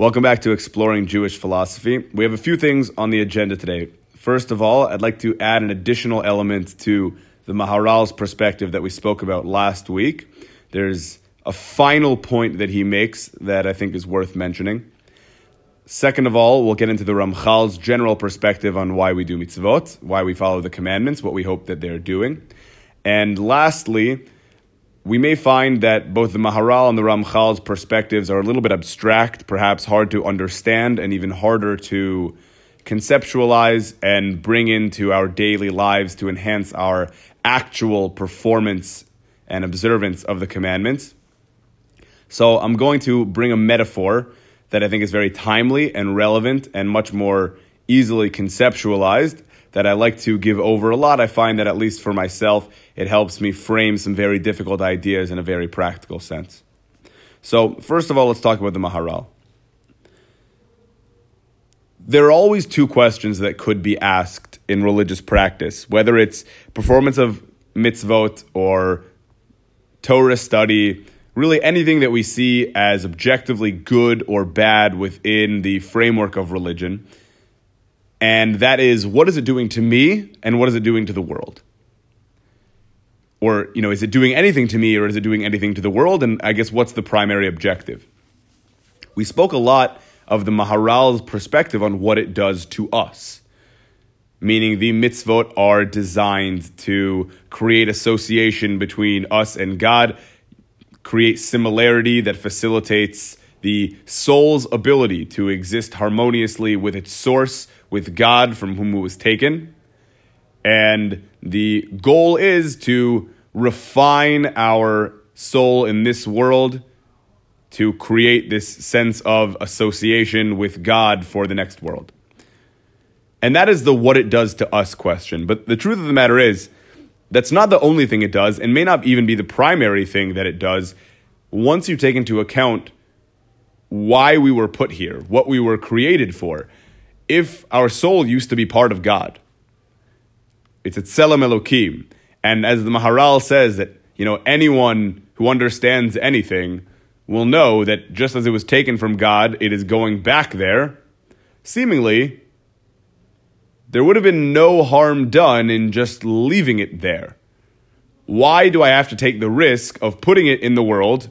Welcome back to Exploring Jewish Philosophy. We have a few things on the agenda today. First of all, I'd like to add an additional element to the Maharal's perspective that we spoke about last week. There's a final point that he makes that I think is worth mentioning. Second of all, we'll get into the Ramchal's general perspective on why we do mitzvot, why we follow the commandments, what we hope that they're doing. And lastly, we may find that both the Maharal and the Ramchal's perspectives are a little bit abstract, perhaps hard to understand, and even harder to conceptualize and bring into our daily lives to enhance our actual performance and observance of the commandments. So I'm going to bring a metaphor that I think is very timely and relevant and much more easily conceptualized that I like to give over a lot. I find that, at least for myself, it helps me frame some very difficult ideas in a very practical sense. So, first of all, let's talk about the Maharal. There are always two questions that could be asked in religious practice, whether it's performance of mitzvot or Torah study, really anything that we see as objectively good or bad within the framework of religion and that is what is it doing to me and what is it doing to the world? Or, you know, is it doing anything to me or is it doing anything to the world? And I guess what's the primary objective? We spoke a lot of the Maharal's perspective on what it does to us, meaning the mitzvot are designed to create association between us and God, create similarity that facilitates the soul's ability to exist harmoniously with its source, with God from whom it was taken. And the goal is to refine our soul in this world to create this sense of association with God for the next world. And that is the what it does to us question. But the truth of the matter is, that's not the only thing it does, and may not even be the primary thing that it does once you take into account why we were put here, what we were created for if our soul used to be part of God. It's a tselem Elokim. And as the Maharal says, that you know anyone who understands anything will know that just as it was taken from God, it is going back there. Seemingly, there would have been no harm done in just leaving it there. Why do I have to take the risk of putting it in the world,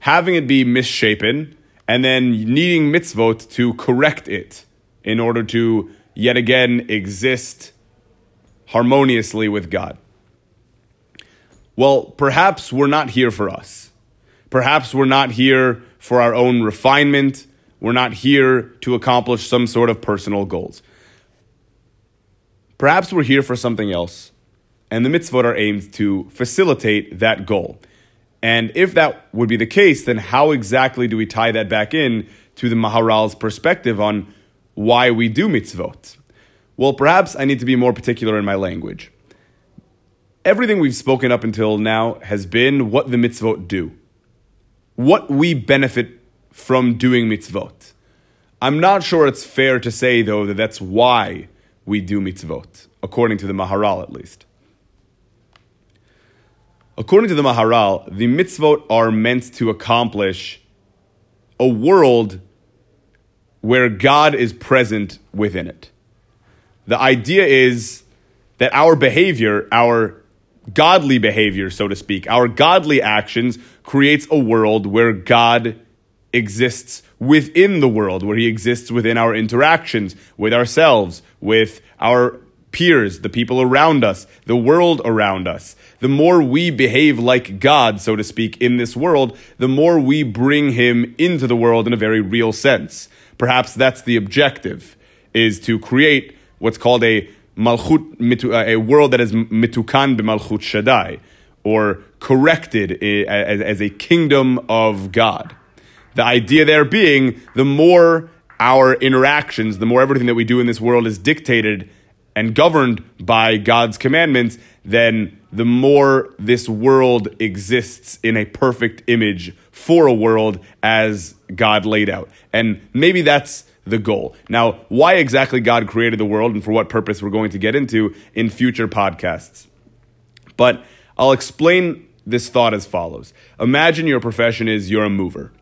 having it be misshapen, and then needing mitzvot to correct it? In order to yet again exist harmoniously with God. Well, perhaps we're not here for us. Perhaps we're not here for our own refinement. We're not here to accomplish some sort of personal goals. Perhaps we're here for something else, and the mitzvot are aimed to facilitate that goal. And if that would be the case, then how exactly do we tie that back in to the Maharal's perspective on why we do mitzvot. Well, perhaps I need to be more particular in my language. Everything we've spoken up until now has been what the mitzvot do, what we benefit from doing mitzvot. I'm not sure it's fair to say, though, that that's why we do mitzvot, according to the Maharal at least. According to the Maharal, the mitzvot are meant to accomplish a world where God is present within it. The idea is that our behavior, our godly behavior, so to speak, our godly actions creates a world where God exists within the world, where he exists within our interactions with ourselves, with our peers, the people around us, the world around us. The more we behave like God, so to speak, in this world, the more we bring him into the world in a very real sense. Perhaps that's the objective, is to create what's called a malchut, uh, a world that is mitukan b'malchut shaddai, or corrected as a kingdom of God. The idea there being the more our interactions, the more everything that we do in this world is dictated and governed by God's commandments, then the more this world exists in a perfect image for a world as God laid out. And maybe that's the goal. Now, why exactly God created the world and for what purpose we're going to get into in future podcasts. But I'll explain this thought as follows Imagine your profession is you're a mover.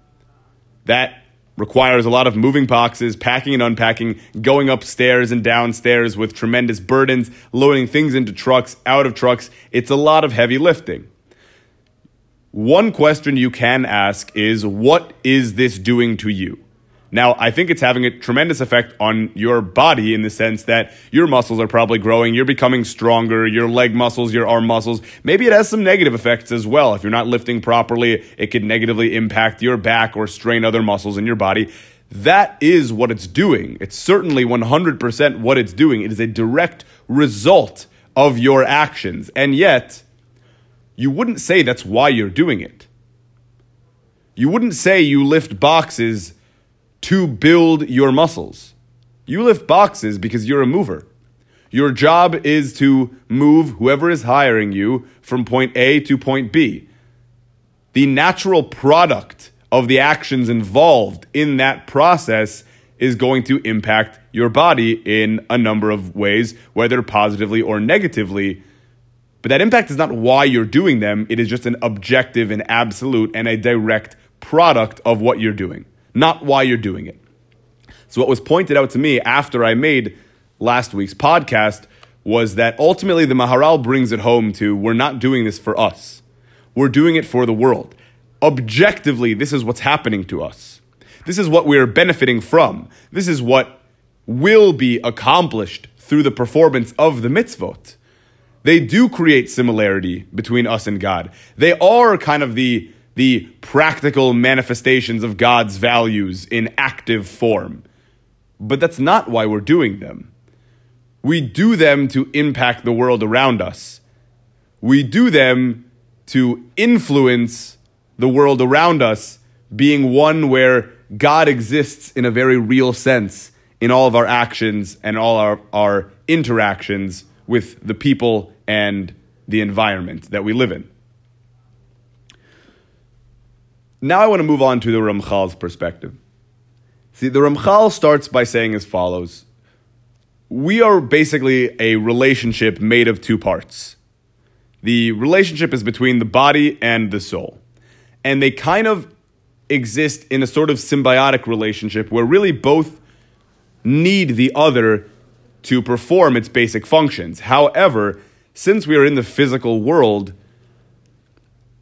That requires a lot of moving boxes, packing and unpacking, going upstairs and downstairs with tremendous burdens, loading things into trucks, out of trucks. It's a lot of heavy lifting. One question you can ask is what is this doing to you? Now, I think it's having a tremendous effect on your body in the sense that your muscles are probably growing, you're becoming stronger, your leg muscles, your arm muscles. Maybe it has some negative effects as well. If you're not lifting properly, it could negatively impact your back or strain other muscles in your body. That is what it's doing. It's certainly 100% what it's doing. It is a direct result of your actions. And yet, you wouldn't say that's why you're doing it. You wouldn't say you lift boxes to build your muscles. You lift boxes because you're a mover. Your job is to move whoever is hiring you from point A to point B. The natural product of the actions involved in that process is going to impact your body in a number of ways, whether positively or negatively. But that impact is not why you're doing them, it is just an objective and absolute and a direct product of what you're doing not why you're doing it. So, what was pointed out to me after I made last week's podcast was that ultimately the Maharal brings it home to we're not doing this for us, we're doing it for the world. Objectively, this is what's happening to us. This is what we're benefiting from. This is what will be accomplished through the performance of the mitzvot. They do create similarity between us and God. They are kind of the the practical manifestations of God's values in active form. But that's not why we're doing them. We do them to impact the world around us. We do them to influence the world around us, being one where God exists in a very real sense in all of our actions and all our, our interactions with the people and the environment that we live in. Now I want to move on to the Ramchal's perspective. See, the Ramchal starts by saying as follows We are basically a relationship made of two parts. The relationship is between the body and the soul. And they kind of exist in a sort of symbiotic relationship where really both need the other to perform its basic functions. However, since we are in the physical world,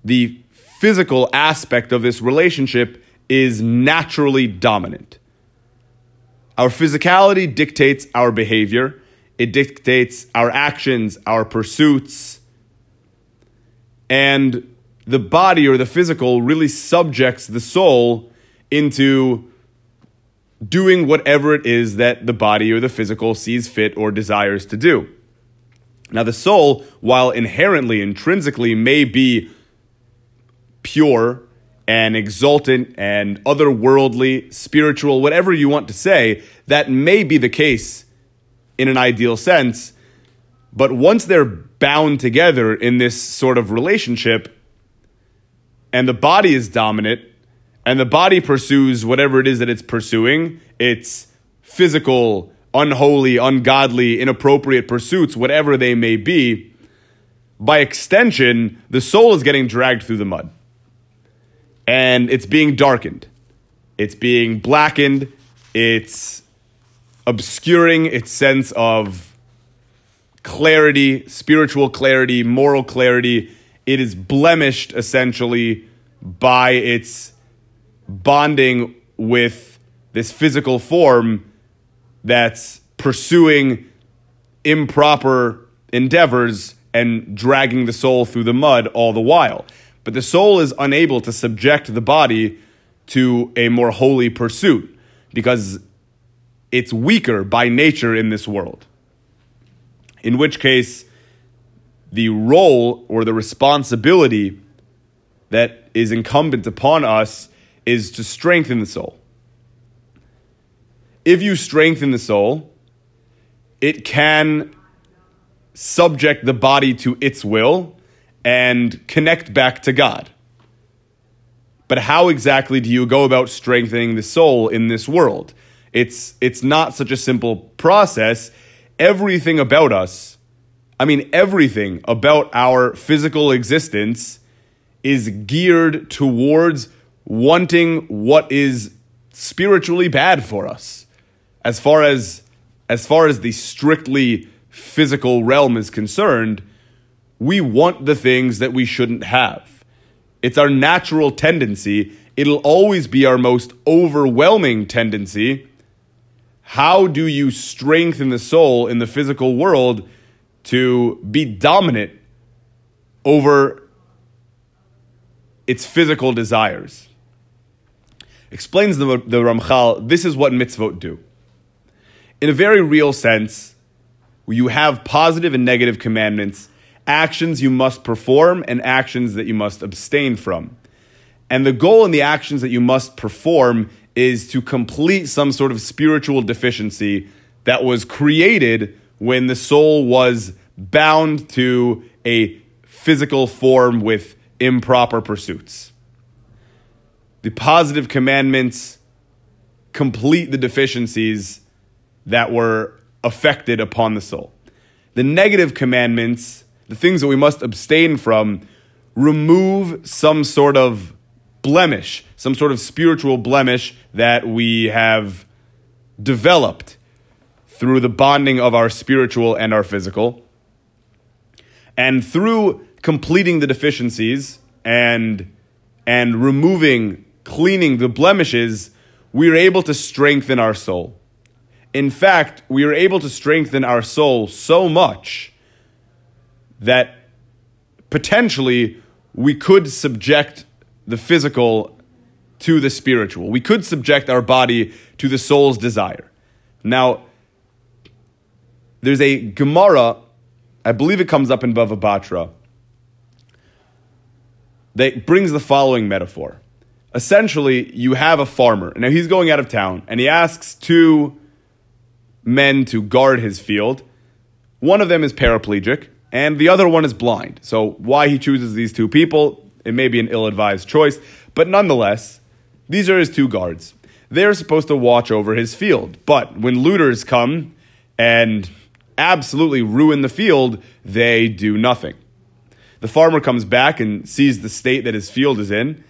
the physical aspect of this relationship is naturally dominant. Our physicality dictates our behavior, it dictates our actions, our pursuits, and the body or the physical really subjects the soul into doing whatever it is that the body or the physical sees fit or desires to do. Now, the soul, while inherently, intrinsically, may be pure and exultant and otherworldly, spiritual, whatever you want to say, that may be the case in an ideal sense. But once they're bound together in this sort of relationship, and the body is dominant, and the body pursues whatever it is that it's pursuing, its physical, unholy, ungodly, inappropriate pursuits, whatever they may be, by extension, the soul is getting dragged through the mud and it's being darkened. It's being blackened. It's obscuring its sense of clarity, spiritual clarity, moral clarity. It is blemished essentially by its bonding with this physical form that's pursuing improper endeavors and dragging the soul through the mud all the while. But the soul is unable to subject the body to a more holy pursuit because it's weaker by nature in this world. In which case, the role or the responsibility that is incumbent upon us is to strengthen the soul. If you strengthen the soul, it can subject the body to its will and connect back to God. But how exactly do you go about strengthening the soul in this world? It's, it's not such a simple process. Everything about us, I mean, everything about our physical existence is geared towards wanting what is spiritually bad for us as far as as far as the strictly physical realm is concerned we want the things that we shouldn't have. It's our natural tendency. It'll always be our most overwhelming tendency. How do you strengthen the soul in the physical world to be dominant over its physical desires? Explains the, the Ramchal, this is what mitzvot do. In a very real sense, you have positive and negative commandments, actions you must perform, and actions that you must abstain from. And the goal in the actions that you must perform is to complete some sort of spiritual deficiency that was created when the soul was bound to a physical form with improper pursuits the positive commandments complete the deficiencies that were affected upon the soul. The negative commandments, the things that we must abstain from, remove some sort of blemish, some sort of spiritual blemish that we have developed through the bonding of our spiritual and our physical. And through completing the deficiencies and and removing cleaning the blemishes, we are able to strengthen our soul. In fact, we are able to strengthen our soul so much that potentially we could subject the physical to the spiritual. We could subject our body to the soul's desire. Now, there's a Gemara, I believe it comes up in Bava Batra, that brings the following metaphor essentially you have a farmer. Now he's going out of town and he asks two men to guard his field. One of them is paraplegic and the other one is blind. So why he chooses these two people, it may be an ill-advised choice, but nonetheless, these are his two guards. They're supposed to watch over his field. But when looters come and absolutely ruin the field, they do nothing. The farmer comes back and sees the state that his field is in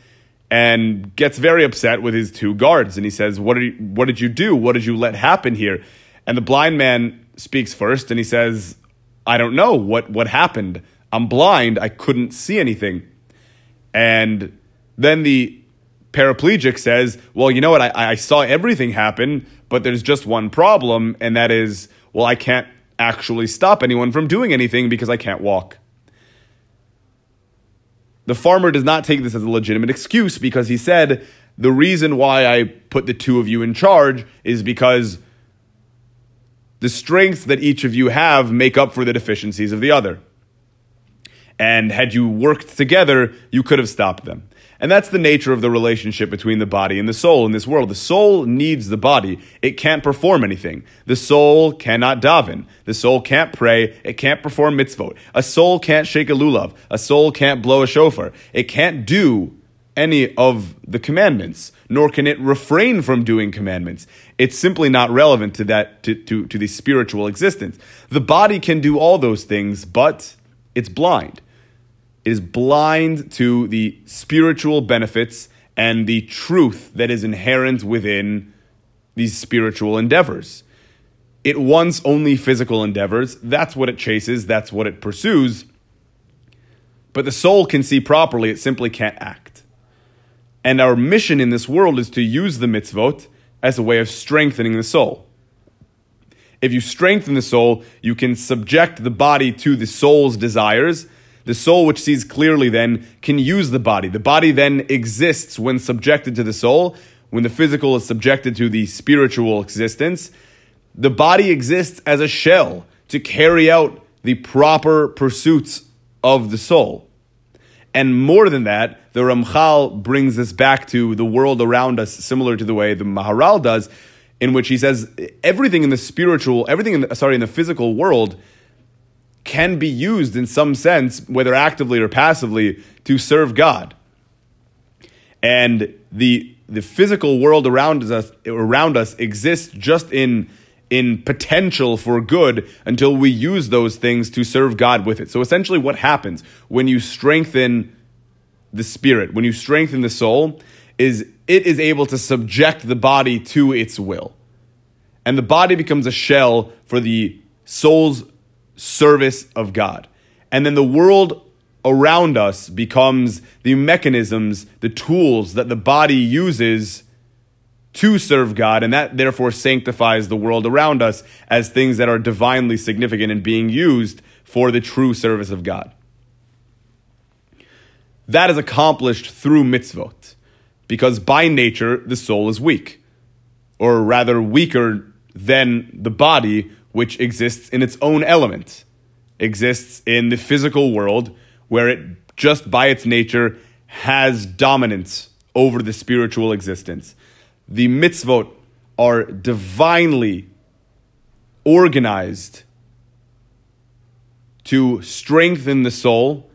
and gets very upset with his two guards. And he says, what, you, what did you do? What did you let happen here? And the blind man speaks first and he says, I don't know what, what happened. I'm blind. I couldn't see anything. And then the paraplegic says, Well, you know what? I, I saw everything happen, but there's just one problem, and that is, well, I can't actually stop anyone from doing anything because I can't walk. The farmer does not take this as a legitimate excuse because he said, the reason why I put the two of you in charge is because the strengths that each of you have make up for the deficiencies of the other. And had you worked together, you could have stopped them. And that's the nature of the relationship between the body and the soul in this world. The soul needs the body. It can't perform anything. The soul cannot daven. The soul can't pray. It can't perform mitzvot. A soul can't shake a lulav. A soul can't blow a shofar. It can't do any of the commandments, nor can it refrain from doing commandments. It's simply not relevant to that, to, to, to the spiritual existence. The body can do all those things, but it's blind It is blind to the spiritual benefits and the truth that is inherent within these spiritual endeavors. It wants only physical endeavors. That's what it chases, that's what it pursues. But the soul can see properly, it simply can't act. And our mission in this world is to use the mitzvot as a way of strengthening the soul. If you strengthen the soul, you can subject the body to the soul's desires the soul, which sees clearly, then can use the body. The body then exists when subjected to the soul, when the physical is subjected to the spiritual existence. The body exists as a shell to carry out the proper pursuits of the soul. And more than that, the Ramchal brings us back to the world around us, similar to the way the Maharal does, in which he says everything in the spiritual, everything in the, sorry, in the physical world can be used in some sense, whether actively or passively, to serve God. And the the physical world around us around us exists just in in potential for good until we use those things to serve God with it. So essentially what happens when you strengthen the spirit, when you strengthen the soul is it is able to subject the body to its will. And the body becomes a shell for the soul's service of God. And then the world around us becomes the mechanisms, the tools that the body uses to serve God, and that therefore sanctifies the world around us as things that are divinely significant and being used for the true service of God. That is accomplished through mitzvot, because by nature the soul is weak, or rather weaker than the body, which exists in its own element, exists in the physical world, where it just by its nature has dominance over the spiritual existence. The mitzvot are divinely organized to strengthen the soul,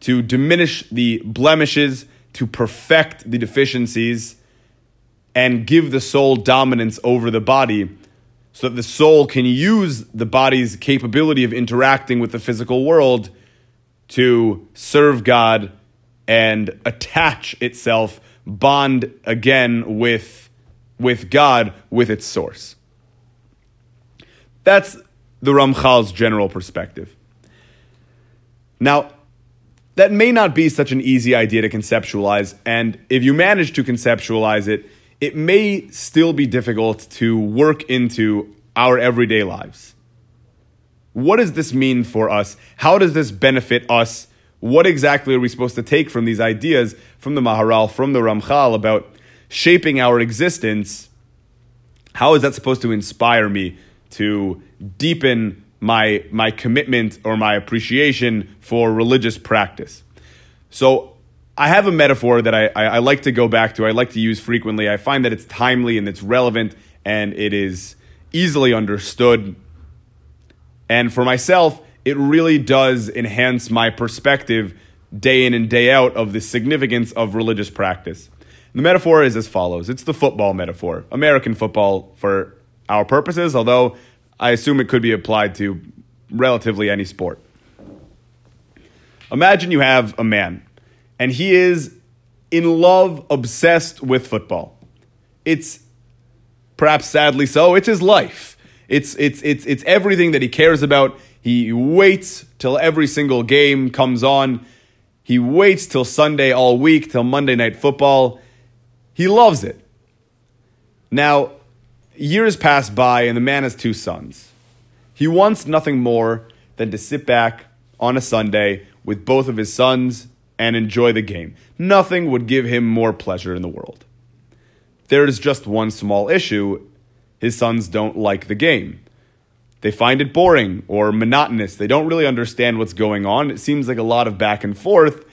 to diminish the blemishes, to perfect the deficiencies, and give the soul dominance over the body so that the soul can use the body's capability of interacting with the physical world to serve God and attach itself, bond again with, with God, with its source. That's the Ramchal's general perspective. Now, that may not be such an easy idea to conceptualize, and if you manage to conceptualize it, it may still be difficult to work into our everyday lives. What does this mean for us? How does this benefit us? What exactly are we supposed to take from these ideas from the Maharal, from the Ramchal about shaping our existence? How is that supposed to inspire me to deepen my, my commitment or my appreciation for religious practice? So, I have a metaphor that I, I, I like to go back to, I like to use frequently. I find that it's timely and it's relevant and it is easily understood and for myself, it really does enhance my perspective day in and day out of the significance of religious practice. The metaphor is as follows it's the football metaphor, American football for our purposes, although I assume it could be applied to relatively any sport. Imagine you have a man, and he is in love, obsessed with football. It's perhaps sadly so, it's his life. It's it's it's it's everything that he cares about. He waits till every single game comes on. He waits till Sunday all week, till Monday night football. He loves it. Now, years pass by and the man has two sons. He wants nothing more than to sit back on a Sunday with both of his sons and enjoy the game. Nothing would give him more pleasure in the world. There is just one small issue, his sons don't like the game. They find it boring or monotonous. They don't really understand what's going on. It seems like a lot of back and forth,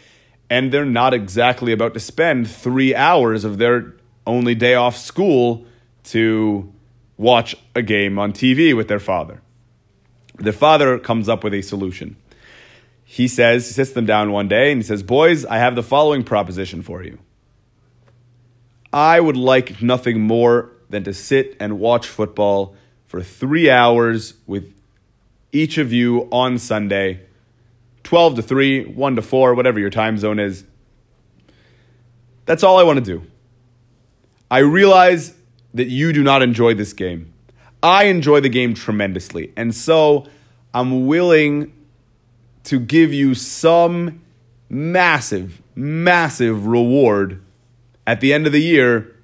and they're not exactly about to spend three hours of their only day off school to watch a game on TV with their father. Their father comes up with a solution. He says, he sits them down one day and he says, Boys, I have the following proposition for you. I would like nothing more than to sit and watch football for three hours with each of you on Sunday, 12 to 3, 1 to 4, whatever your time zone is. That's all I want to do. I realize that you do not enjoy this game. I enjoy the game tremendously. And so I'm willing to give you some massive, massive reward at the end of the year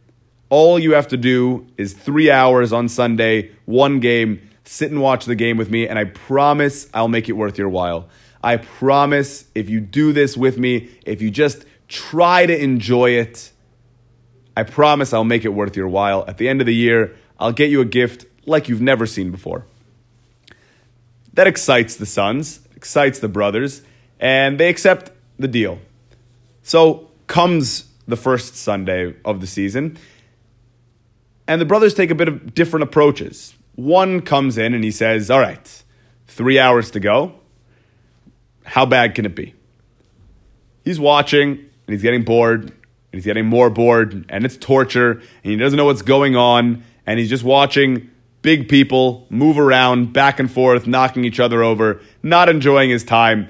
all you have to do is three hours on Sunday, one game, sit and watch the game with me, and I promise I'll make it worth your while. I promise if you do this with me, if you just try to enjoy it, I promise I'll make it worth your while. At the end of the year, I'll get you a gift like you've never seen before. That excites the sons, excites the brothers, and they accept the deal. So comes the first Sunday of the season, and the brothers take a bit of different approaches. One comes in and he says, All right, three hours to go. How bad can it be? He's watching and he's getting bored and he's getting more bored and it's torture and he doesn't know what's going on and he's just watching big people move around back and forth, knocking each other over, not enjoying his time.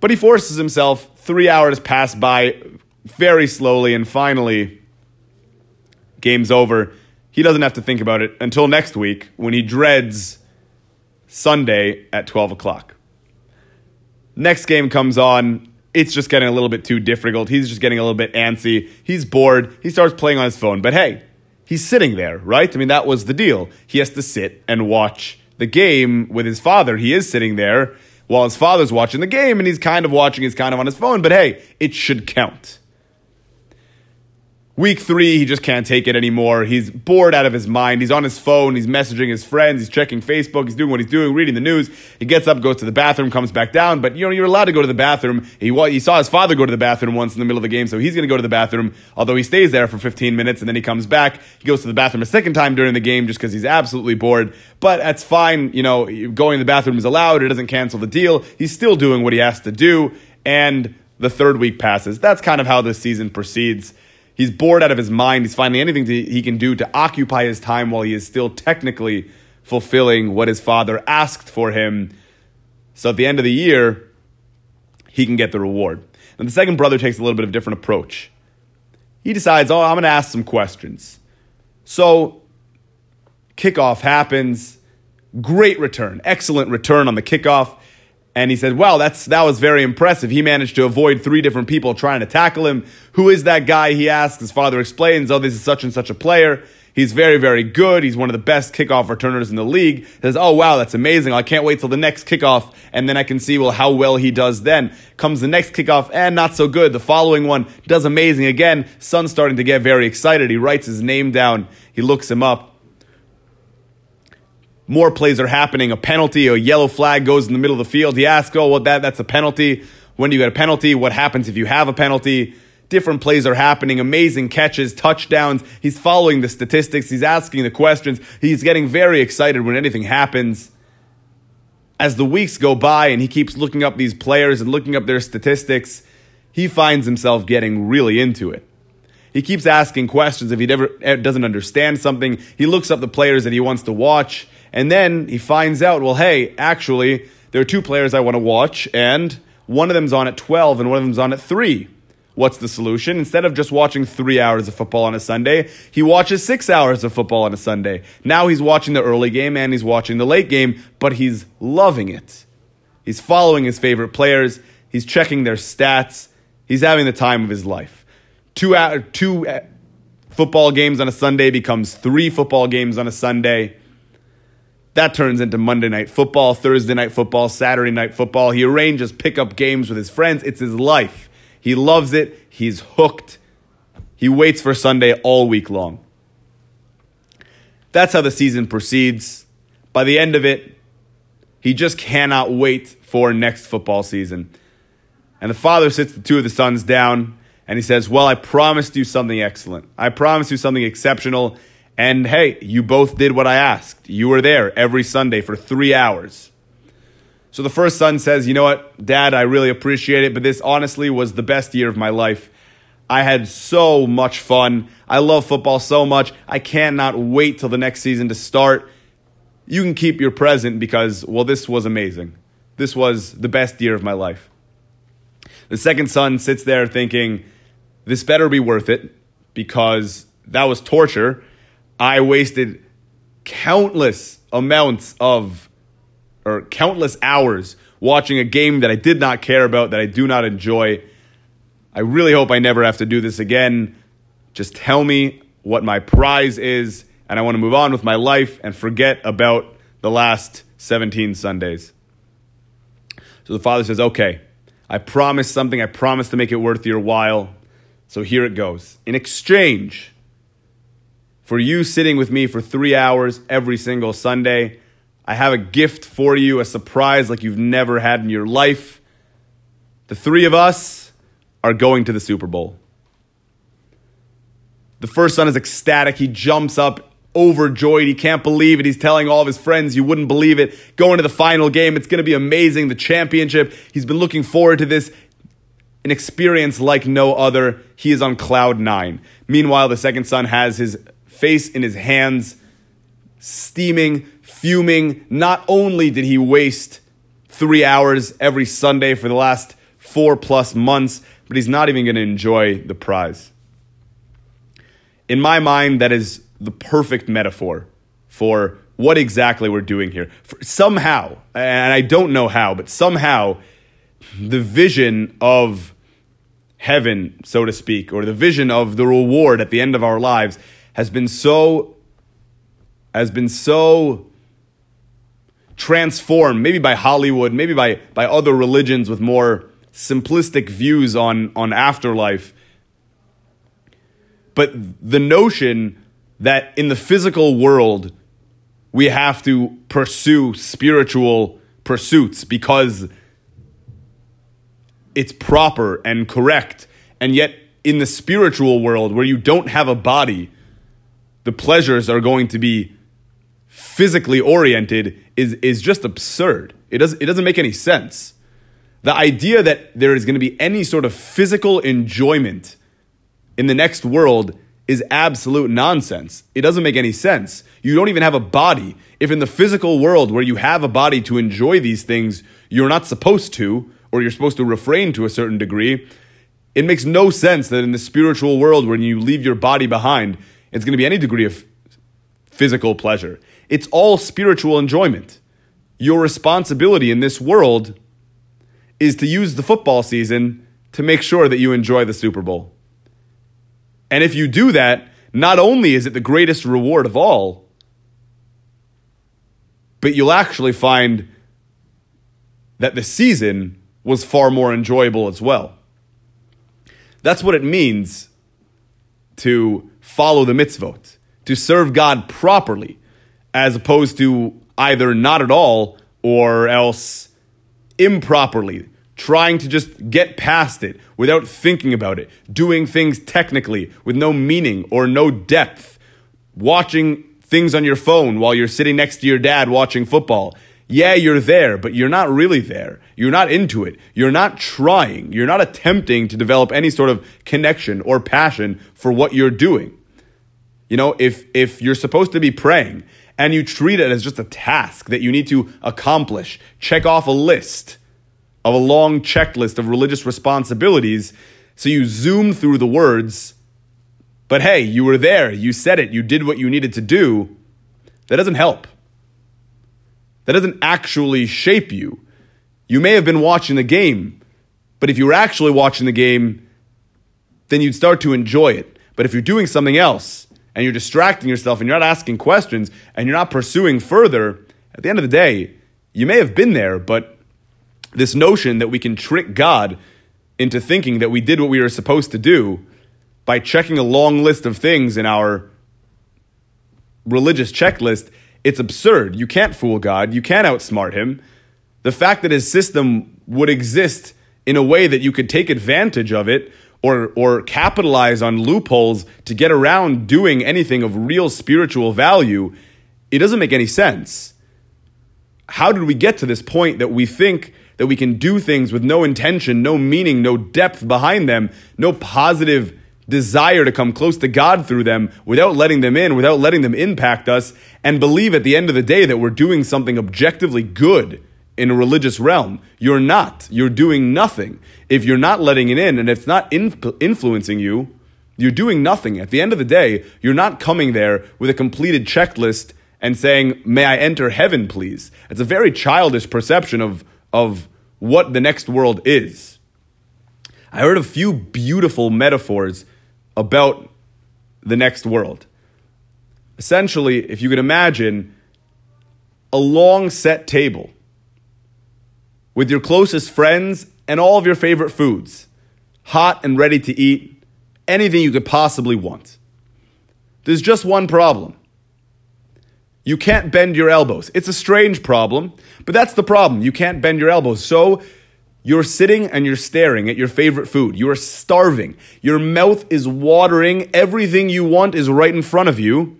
But he forces himself. Three hours pass by very slowly and finally game's over. He doesn't have to think about it until next week when he dreads Sunday at 12 o'clock. Next game comes on. It's just getting a little bit too difficult. He's just getting a little bit antsy. He's bored. He starts playing on his phone. But hey, he's sitting there, right? I mean, that was the deal. He has to sit and watch the game with his father. He is sitting there while his father's watching the game and he's kind of watching, he's kind of on his phone. But hey, it should count. Week three, he just can't take it anymore. He's bored out of his mind. He's on his phone. He's messaging his friends. He's checking Facebook. He's doing what he's doing, reading the news. He gets up, goes to the bathroom, comes back down. But you know, you're allowed to go to the bathroom. He, he saw his father go to the bathroom once in the middle of the game, so he's going to go to the bathroom. Although he stays there for 15 minutes and then he comes back. He goes to the bathroom a second time during the game just because he's absolutely bored. But that's fine. You know, going to the bathroom is allowed. It doesn't cancel the deal. He's still doing what he has to do. And the third week passes. That's kind of how the season proceeds. He's bored out of his mind. He's finding anything to, he can do to occupy his time while he is still technically fulfilling what his father asked for him. So at the end of the year, he can get the reward. And the second brother takes a little bit of a different approach. He decides, oh, I'm going to ask some questions. So kickoff happens. Great return. Excellent return on the kickoff. And he said, Wow, that's that was very impressive. He managed to avoid three different people trying to tackle him. Who is that guy? He asks. His father explains, Oh, this is such and such a player. He's very, very good. He's one of the best kickoff returners in the league. He says, Oh, wow, that's amazing. I can't wait till the next kickoff. And then I can see, well, how well he does then. Comes the next kickoff, and not so good. The following one does amazing again. Son's starting to get very excited. He writes his name down. He looks him up more plays are happening. A penalty, a yellow flag goes in the middle of the field. He asks, "Oh, well, that that's a penalty. When do you get a penalty? What happens if you have a penalty?" Different plays are happening, amazing catches, touchdowns. He's following the statistics. He's asking the questions. He's getting very excited when anything happens. As the weeks go by and he keeps looking up these players and looking up their statistics, he finds himself getting really into it. He keeps asking questions if he never eh, doesn't understand something. He looks up the players that he wants to watch and then he finds out, well, hey, actually, there are two players I want to watch, and one of them's on at 12 and one of them's on at 3. What's the solution? Instead of just watching three hours of football on a Sunday, he watches six hours of football on a Sunday. Now he's watching the early game and he's watching the late game, but he's loving it. He's following his favorite players, he's checking their stats, he's having the time of his life. Two, two uh, football games on a Sunday becomes three football games on a Sunday. That turns into Monday night football, Thursday night football, Saturday night football. He arranges pickup games with his friends. It's his life. He loves it. He's hooked. He waits for Sunday all week long. That's how the season proceeds. By the end of it, he just cannot wait for next football season. And the father sits the two of the sons down and he says, Well, I promised you something excellent. I promised you something exceptional and hey, you both did what I asked. You were there every Sunday for three hours. So the first son says, You know what, Dad, I really appreciate it, but this honestly was the best year of my life. I had so much fun. I love football so much. I cannot wait till the next season to start. You can keep your present because, well, this was amazing. This was the best year of my life. The second son sits there thinking, This better be worth it because that was torture I wasted countless amounts of, or countless hours watching a game that I did not care about, that I do not enjoy. I really hope I never have to do this again. Just tell me what my prize is, and I want to move on with my life and forget about the last 17 Sundays. So the father says, Okay, I promise something. I promise to make it worth your while. So here it goes. In exchange, for you sitting with me for three hours every single Sunday. I have a gift for you, a surprise like you've never had in your life. The three of us are going to the Super Bowl. The first son is ecstatic. He jumps up, overjoyed. He can't believe it. He's telling all of his friends, you wouldn't believe it. Going to the final game, it's going to be amazing. The championship. He's been looking forward to this. An experience like no other. He is on cloud nine. Meanwhile, the second son has his face in his hands, steaming, fuming. Not only did he waste three hours every Sunday for the last four plus months, but he's not even going to enjoy the prize. in my mind, that is the perfect metaphor for what exactly we're doing here. For somehow, and I don't know how, but somehow, the vision of heaven, so to speak, or the vision of the reward at the end of our lives has been so has been so transformed, maybe by Hollywood, maybe by, by other religions with more simplistic views on, on afterlife. But the notion that in the physical world, we have to pursue spiritual pursuits because it's proper and correct. And yet, in the spiritual world where you don't have a body, the pleasures are going to be physically oriented is, is just absurd. It, does, it doesn't make any sense. The idea that there is going to be any sort of physical enjoyment in the next world is absolute nonsense. It doesn't make any sense. You don't even have a body. If in the physical world where you have a body to enjoy these things, you're not supposed to, or you're supposed to refrain to a certain degree, it makes no sense that in the spiritual world, when you leave your body behind, it's going to be any degree of physical pleasure. It's all spiritual enjoyment. Your responsibility in this world is to use the football season to make sure that you enjoy the Super Bowl. And if you do that, not only is it the greatest reward of all, but you'll actually find that the season was far more enjoyable as well. That's what it means to follow the mitzvot, to serve God properly, as opposed to either not at all or else improperly trying to just get past it without thinking about it, doing things technically with no meaning or no depth, watching things on your phone while you're sitting next to your dad watching football. Yeah, you're there, but you're not really there. You're not into it. You're not trying. You're not attempting to develop any sort of connection or passion for what you're doing. You know, if if you're supposed to be praying and you treat it as just a task that you need to accomplish, check off a list, of a long checklist of religious responsibilities. So you zoom through the words, but hey, you were there, you said it, you did what you needed to do. That doesn't help. That doesn't actually shape you. You may have been watching the game, but if you were actually watching the game, then you'd start to enjoy it. But if you're doing something else and you're distracting yourself and you're not asking questions and you're not pursuing further, at the end of the day, you may have been there, but this notion that we can trick God into thinking that we did what we were supposed to do by checking a long list of things in our religious checklist, it's absurd. You can't fool God. You can't outsmart him. The fact that his system would exist in a way that you could take advantage of it or, or capitalize on loopholes to get around doing anything of real spiritual value, it doesn't make any sense. How did we get to this point that we think that we can do things with no intention, no meaning, no depth behind them, no positive desire to come close to God through them without letting them in, without letting them impact us, and believe at the end of the day that we're doing something objectively good in a religious realm. You're not. You're doing nothing. If you're not letting it in and it's not influencing you, you're doing nothing. At the end of the day, you're not coming there with a completed checklist and saying, May I enter heaven, please? It's a very childish perception of of what the next world is. I heard a few beautiful metaphors about the next world. Essentially, if you could imagine a long set table with your closest friends and all of your favorite foods, hot and ready to eat, anything you could possibly want. There's just one problem you can't bend your elbows. It's a strange problem, but that's the problem. You can't bend your elbows. So you're sitting and you're staring at your favorite food. You are starving. Your mouth is watering. Everything you want is right in front of you,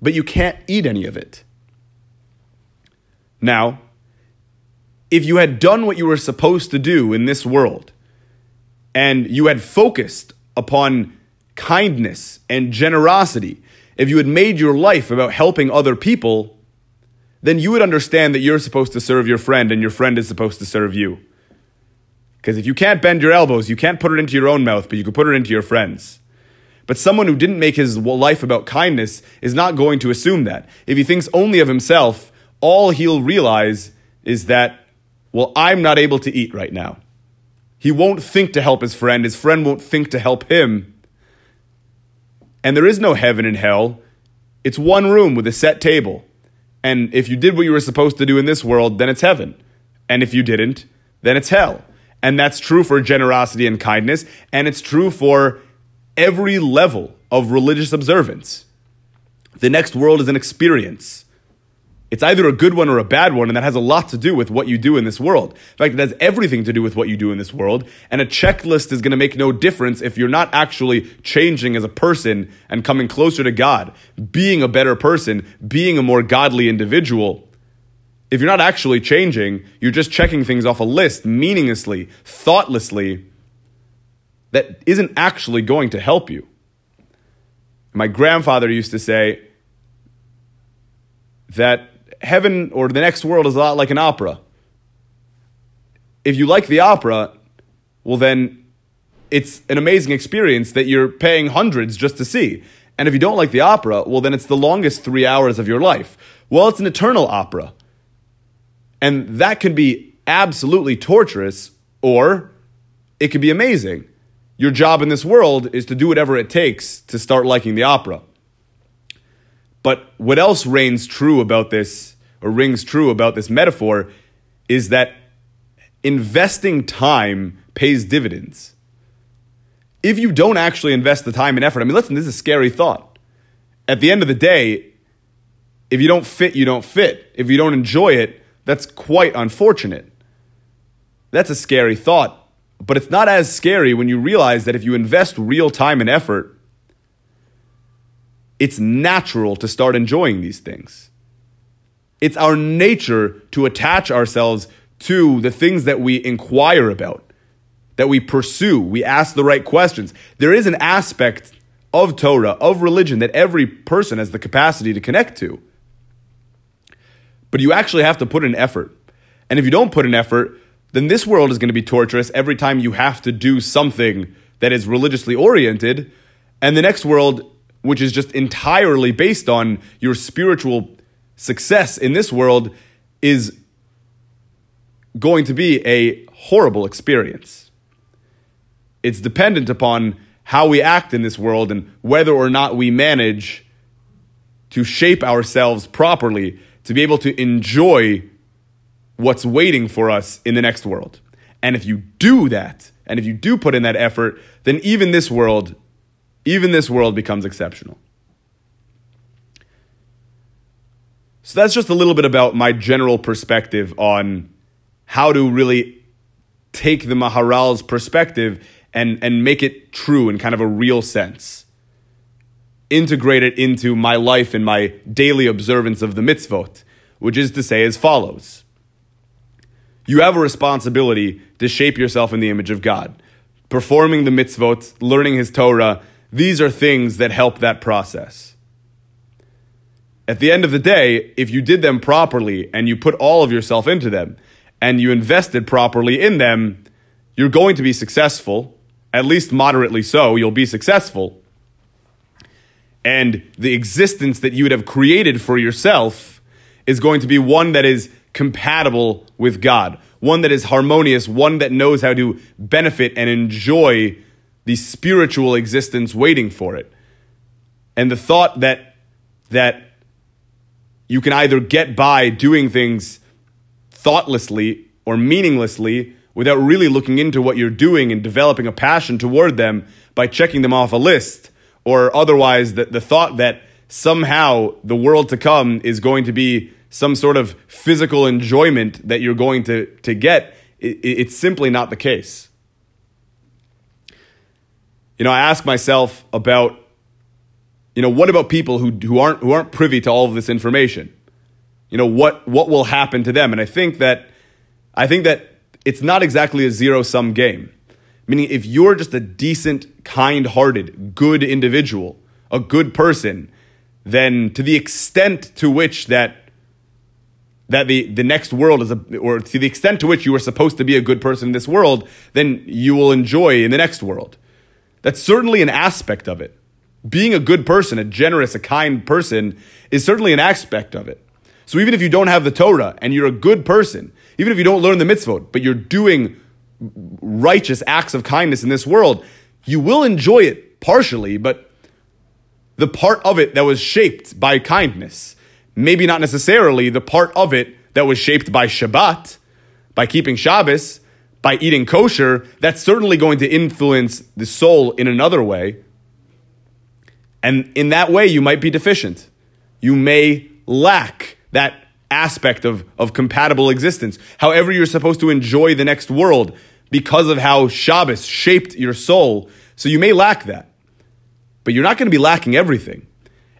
but you can't eat any of it. Now, if you had done what you were supposed to do in this world, and you had focused upon kindness and generosity, if you had made your life about helping other people, then you would understand that you're supposed to serve your friend and your friend is supposed to serve you. Because if you can't bend your elbows, you can't put it into your own mouth, but you can put it into your friends. But someone who didn't make his life about kindness is not going to assume that. If he thinks only of himself, all he'll realize is that, well, I'm not able to eat right now. He won't think to help his friend, his friend won't think to help him. And there is no heaven and hell. It's one room with a set table. And if you did what you were supposed to do in this world, then it's heaven. And if you didn't, then it's hell. And that's true for generosity and kindness, and it's true for every level of religious observance. The next world is an experience. It's either a good one or a bad one, and that has a lot to do with what you do in this world. In fact, it has everything to do with what you do in this world, and a checklist is going to make no difference if you're not actually changing as a person and coming closer to God, being a better person, being a more godly individual. If you're not actually changing, you're just checking things off a list meaninglessly, thoughtlessly, that isn't actually going to help you. My grandfather used to say that heaven or the next world is a lot like an opera. If you like the opera, well, then it's an amazing experience that you're paying hundreds just to see. And if you don't like the opera, well, then it's the longest three hours of your life. Well, it's an eternal opera. And that can be absolutely torturous, or it can be amazing. Your job in this world is to do whatever it takes to start liking the opera. But what else reigns true about this, or rings true about this metaphor, is that investing time pays dividends. If you don't actually invest the time and effort, I mean, listen, this is a scary thought. At the end of the day, if you don't fit, you don't fit. If you don't enjoy it, that's quite unfortunate. That's a scary thought. But it's not as scary when you realize that if you invest real time and effort, it's natural to start enjoying these things. It's our nature to attach ourselves to the things that we inquire about, that we pursue, we ask the right questions. There is an aspect of Torah, of religion, that every person has the capacity to connect to. But you actually have to put in effort. And if you don't put in effort, then this world is going to be torturous every time you have to do something that is religiously oriented. And the next world which is just entirely based on your spiritual success in this world, is going to be a horrible experience. It's dependent upon how we act in this world and whether or not we manage to shape ourselves properly to be able to enjoy what's waiting for us in the next world. And if you do that, and if you do put in that effort, then even this world even this world becomes exceptional. So that's just a little bit about my general perspective on how to really take the Maharal's perspective and, and make it true in kind of a real sense. Integrate it into my life and my daily observance of the mitzvot, which is to say as follows. You have a responsibility to shape yourself in the image of God. Performing the mitzvot, learning his Torah, these are things that help that process. At the end of the day, if you did them properly and you put all of yourself into them and you invested properly in them, you're going to be successful, at least moderately so, you'll be successful. And the existence that you would have created for yourself is going to be one that is compatible with God, one that is harmonious, one that knows how to benefit and enjoy the spiritual existence waiting for it. And the thought that that you can either get by doing things thoughtlessly or meaninglessly without really looking into what you're doing and developing a passion toward them by checking them off a list, or otherwise the, the thought that somehow the world to come is going to be some sort of physical enjoyment that you're going to, to get, it, it's simply not the case you know, I ask myself about, you know, what about people who, who aren't who aren't privy to all of this information? You know, what what will happen to them? And I think that I think that it's not exactly a zero sum game. Meaning, if you're just a decent, kind hearted, good individual, a good person, then to the extent to which that that the, the next world is a, or to the extent to which you are supposed to be a good person in this world, then you will enjoy in the next world. That's certainly an aspect of it. being a good person, a generous, a kind person, is certainly an aspect of it. So even if you don't have the Torah and you're a good person, even if you don't learn the mitzvot, but you're doing righteous acts of kindness in this world, you will enjoy it partially, but the part of it that was shaped by kindness, maybe not necessarily the part of it that was shaped by Shabbat, by keeping Shabbos, by eating kosher, that's certainly going to influence the soul in another way. And in that way, you might be deficient. You may lack that aspect of, of compatible existence. However, you're supposed to enjoy the next world because of how Shabbos shaped your soul. So you may lack that. But you're not going to be lacking everything.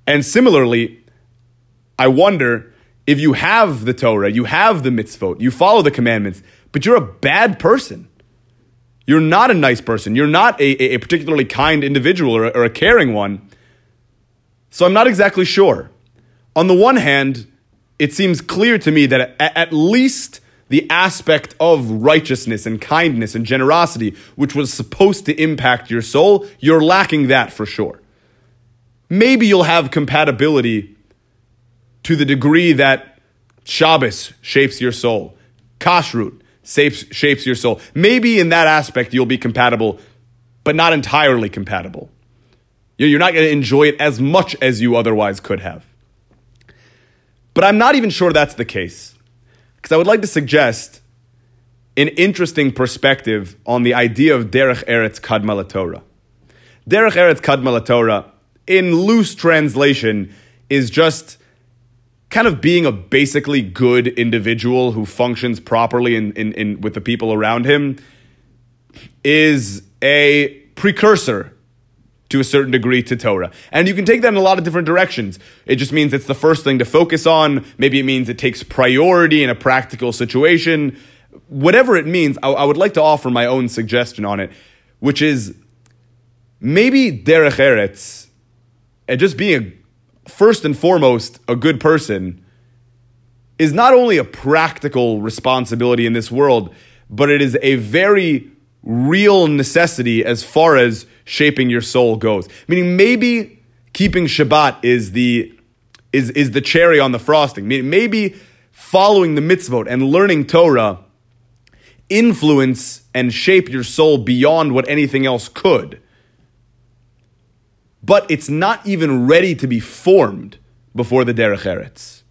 And similarly, I wonder if you have the Torah, you have the mitzvot, you follow the commandments, but you're a bad person. You're not a nice person. You're not a, a particularly kind individual or, or a caring one. So I'm not exactly sure. On the one hand, it seems clear to me that at least the aspect of righteousness and kindness and generosity, which was supposed to impact your soul, you're lacking that for sure. Maybe you'll have compatibility to the degree that Shabbos shapes your soul, Kashrut shapes, shapes your soul. Maybe in that aspect you'll be compatible, but not entirely compatible. You're not going to enjoy it as much as you otherwise could have. But I'm not even sure that's the case. Because I would like to suggest an interesting perspective on the idea of Derech Eretz Kadma Torah. Derech Eretz Kadma Torah, in loose translation, is just kind of being a basically good individual who functions properly in, in, in, with the people around him, is a precursor to a certain degree to Torah. And you can take that in a lot of different directions. It just means it's the first thing to focus on. Maybe it means it takes priority in a practical situation. Whatever it means, I, I would like to offer my own suggestion on it, which is maybe Derech Eretz, and just being a, first and foremost a good person, is not only a practical responsibility in this world, but it is a very real necessity as far as shaping your soul goes. Meaning maybe keeping Shabbat is the is is the cherry on the frosting. Maybe following the mitzvot and learning Torah influence and shape your soul beyond what anything else could. But it's not even ready to be formed before the derech eretz.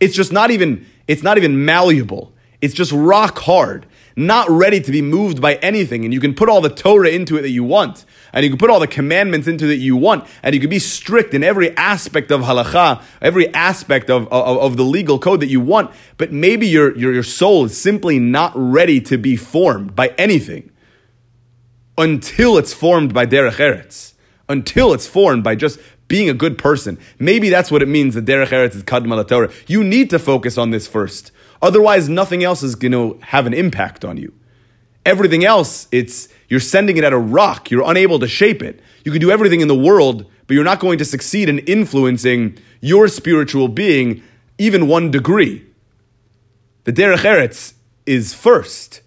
It's just not even it's not even malleable. It's just rock hard not ready to be moved by anything. And you can put all the Torah into it that you want. And you can put all the commandments into it that you want. And you can be strict in every aspect of halacha, every aspect of, of, of the legal code that you want. But maybe your, your, your soul is simply not ready to be formed by anything until it's formed by derech eretz. Until it's formed by just being a good person. Maybe that's what it means that derech eretz is kadma Torah. You need to focus on this first. Otherwise, nothing else is going to have an impact on you. Everything else, it's you're sending it at a rock. You're unable to shape it. You can do everything in the world, but you're not going to succeed in influencing your spiritual being even one degree. The derech eretz is first.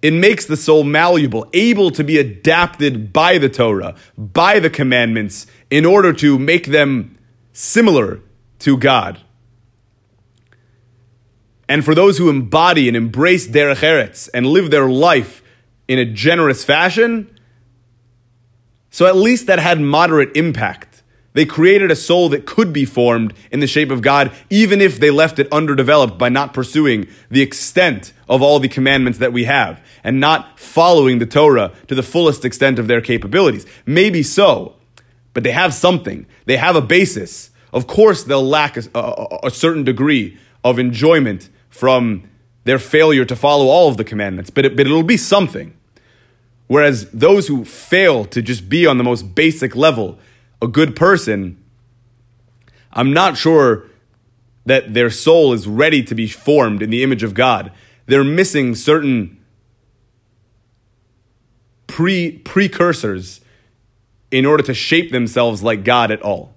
It makes the soul malleable, able to be adapted by the Torah, by the commandments, in order to make them similar to God. And for those who embody and embrace derech eretz and live their life in a generous fashion, so at least that had moderate impact. They created a soul that could be formed in the shape of God, even if they left it underdeveloped by not pursuing the extent of all the commandments that we have and not following the Torah to the fullest extent of their capabilities. Maybe so, but they have something. They have a basis. Of course, they'll lack a, a, a certain degree of enjoyment from their failure to follow all of the commandments, but, it, but it'll be something. Whereas those who fail to just be on the most basic level, a good person, I'm not sure that their soul is ready to be formed in the image of God. They're missing certain pre precursors in order to shape themselves like God at all.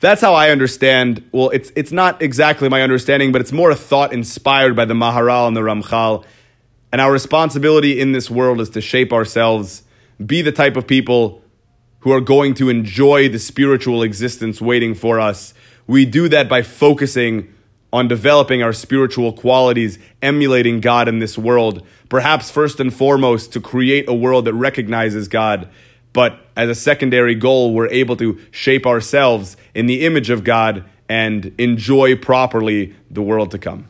That's how I understand. Well, it's it's not exactly my understanding, but it's more a thought inspired by the Maharal and the Ramchal. And our responsibility in this world is to shape ourselves, be the type of people who are going to enjoy the spiritual existence waiting for us. We do that by focusing on developing our spiritual qualities, emulating God in this world, perhaps first and foremost to create a world that recognizes God. But as a secondary goal, we're able to shape ourselves in the image of God and enjoy properly the world to come.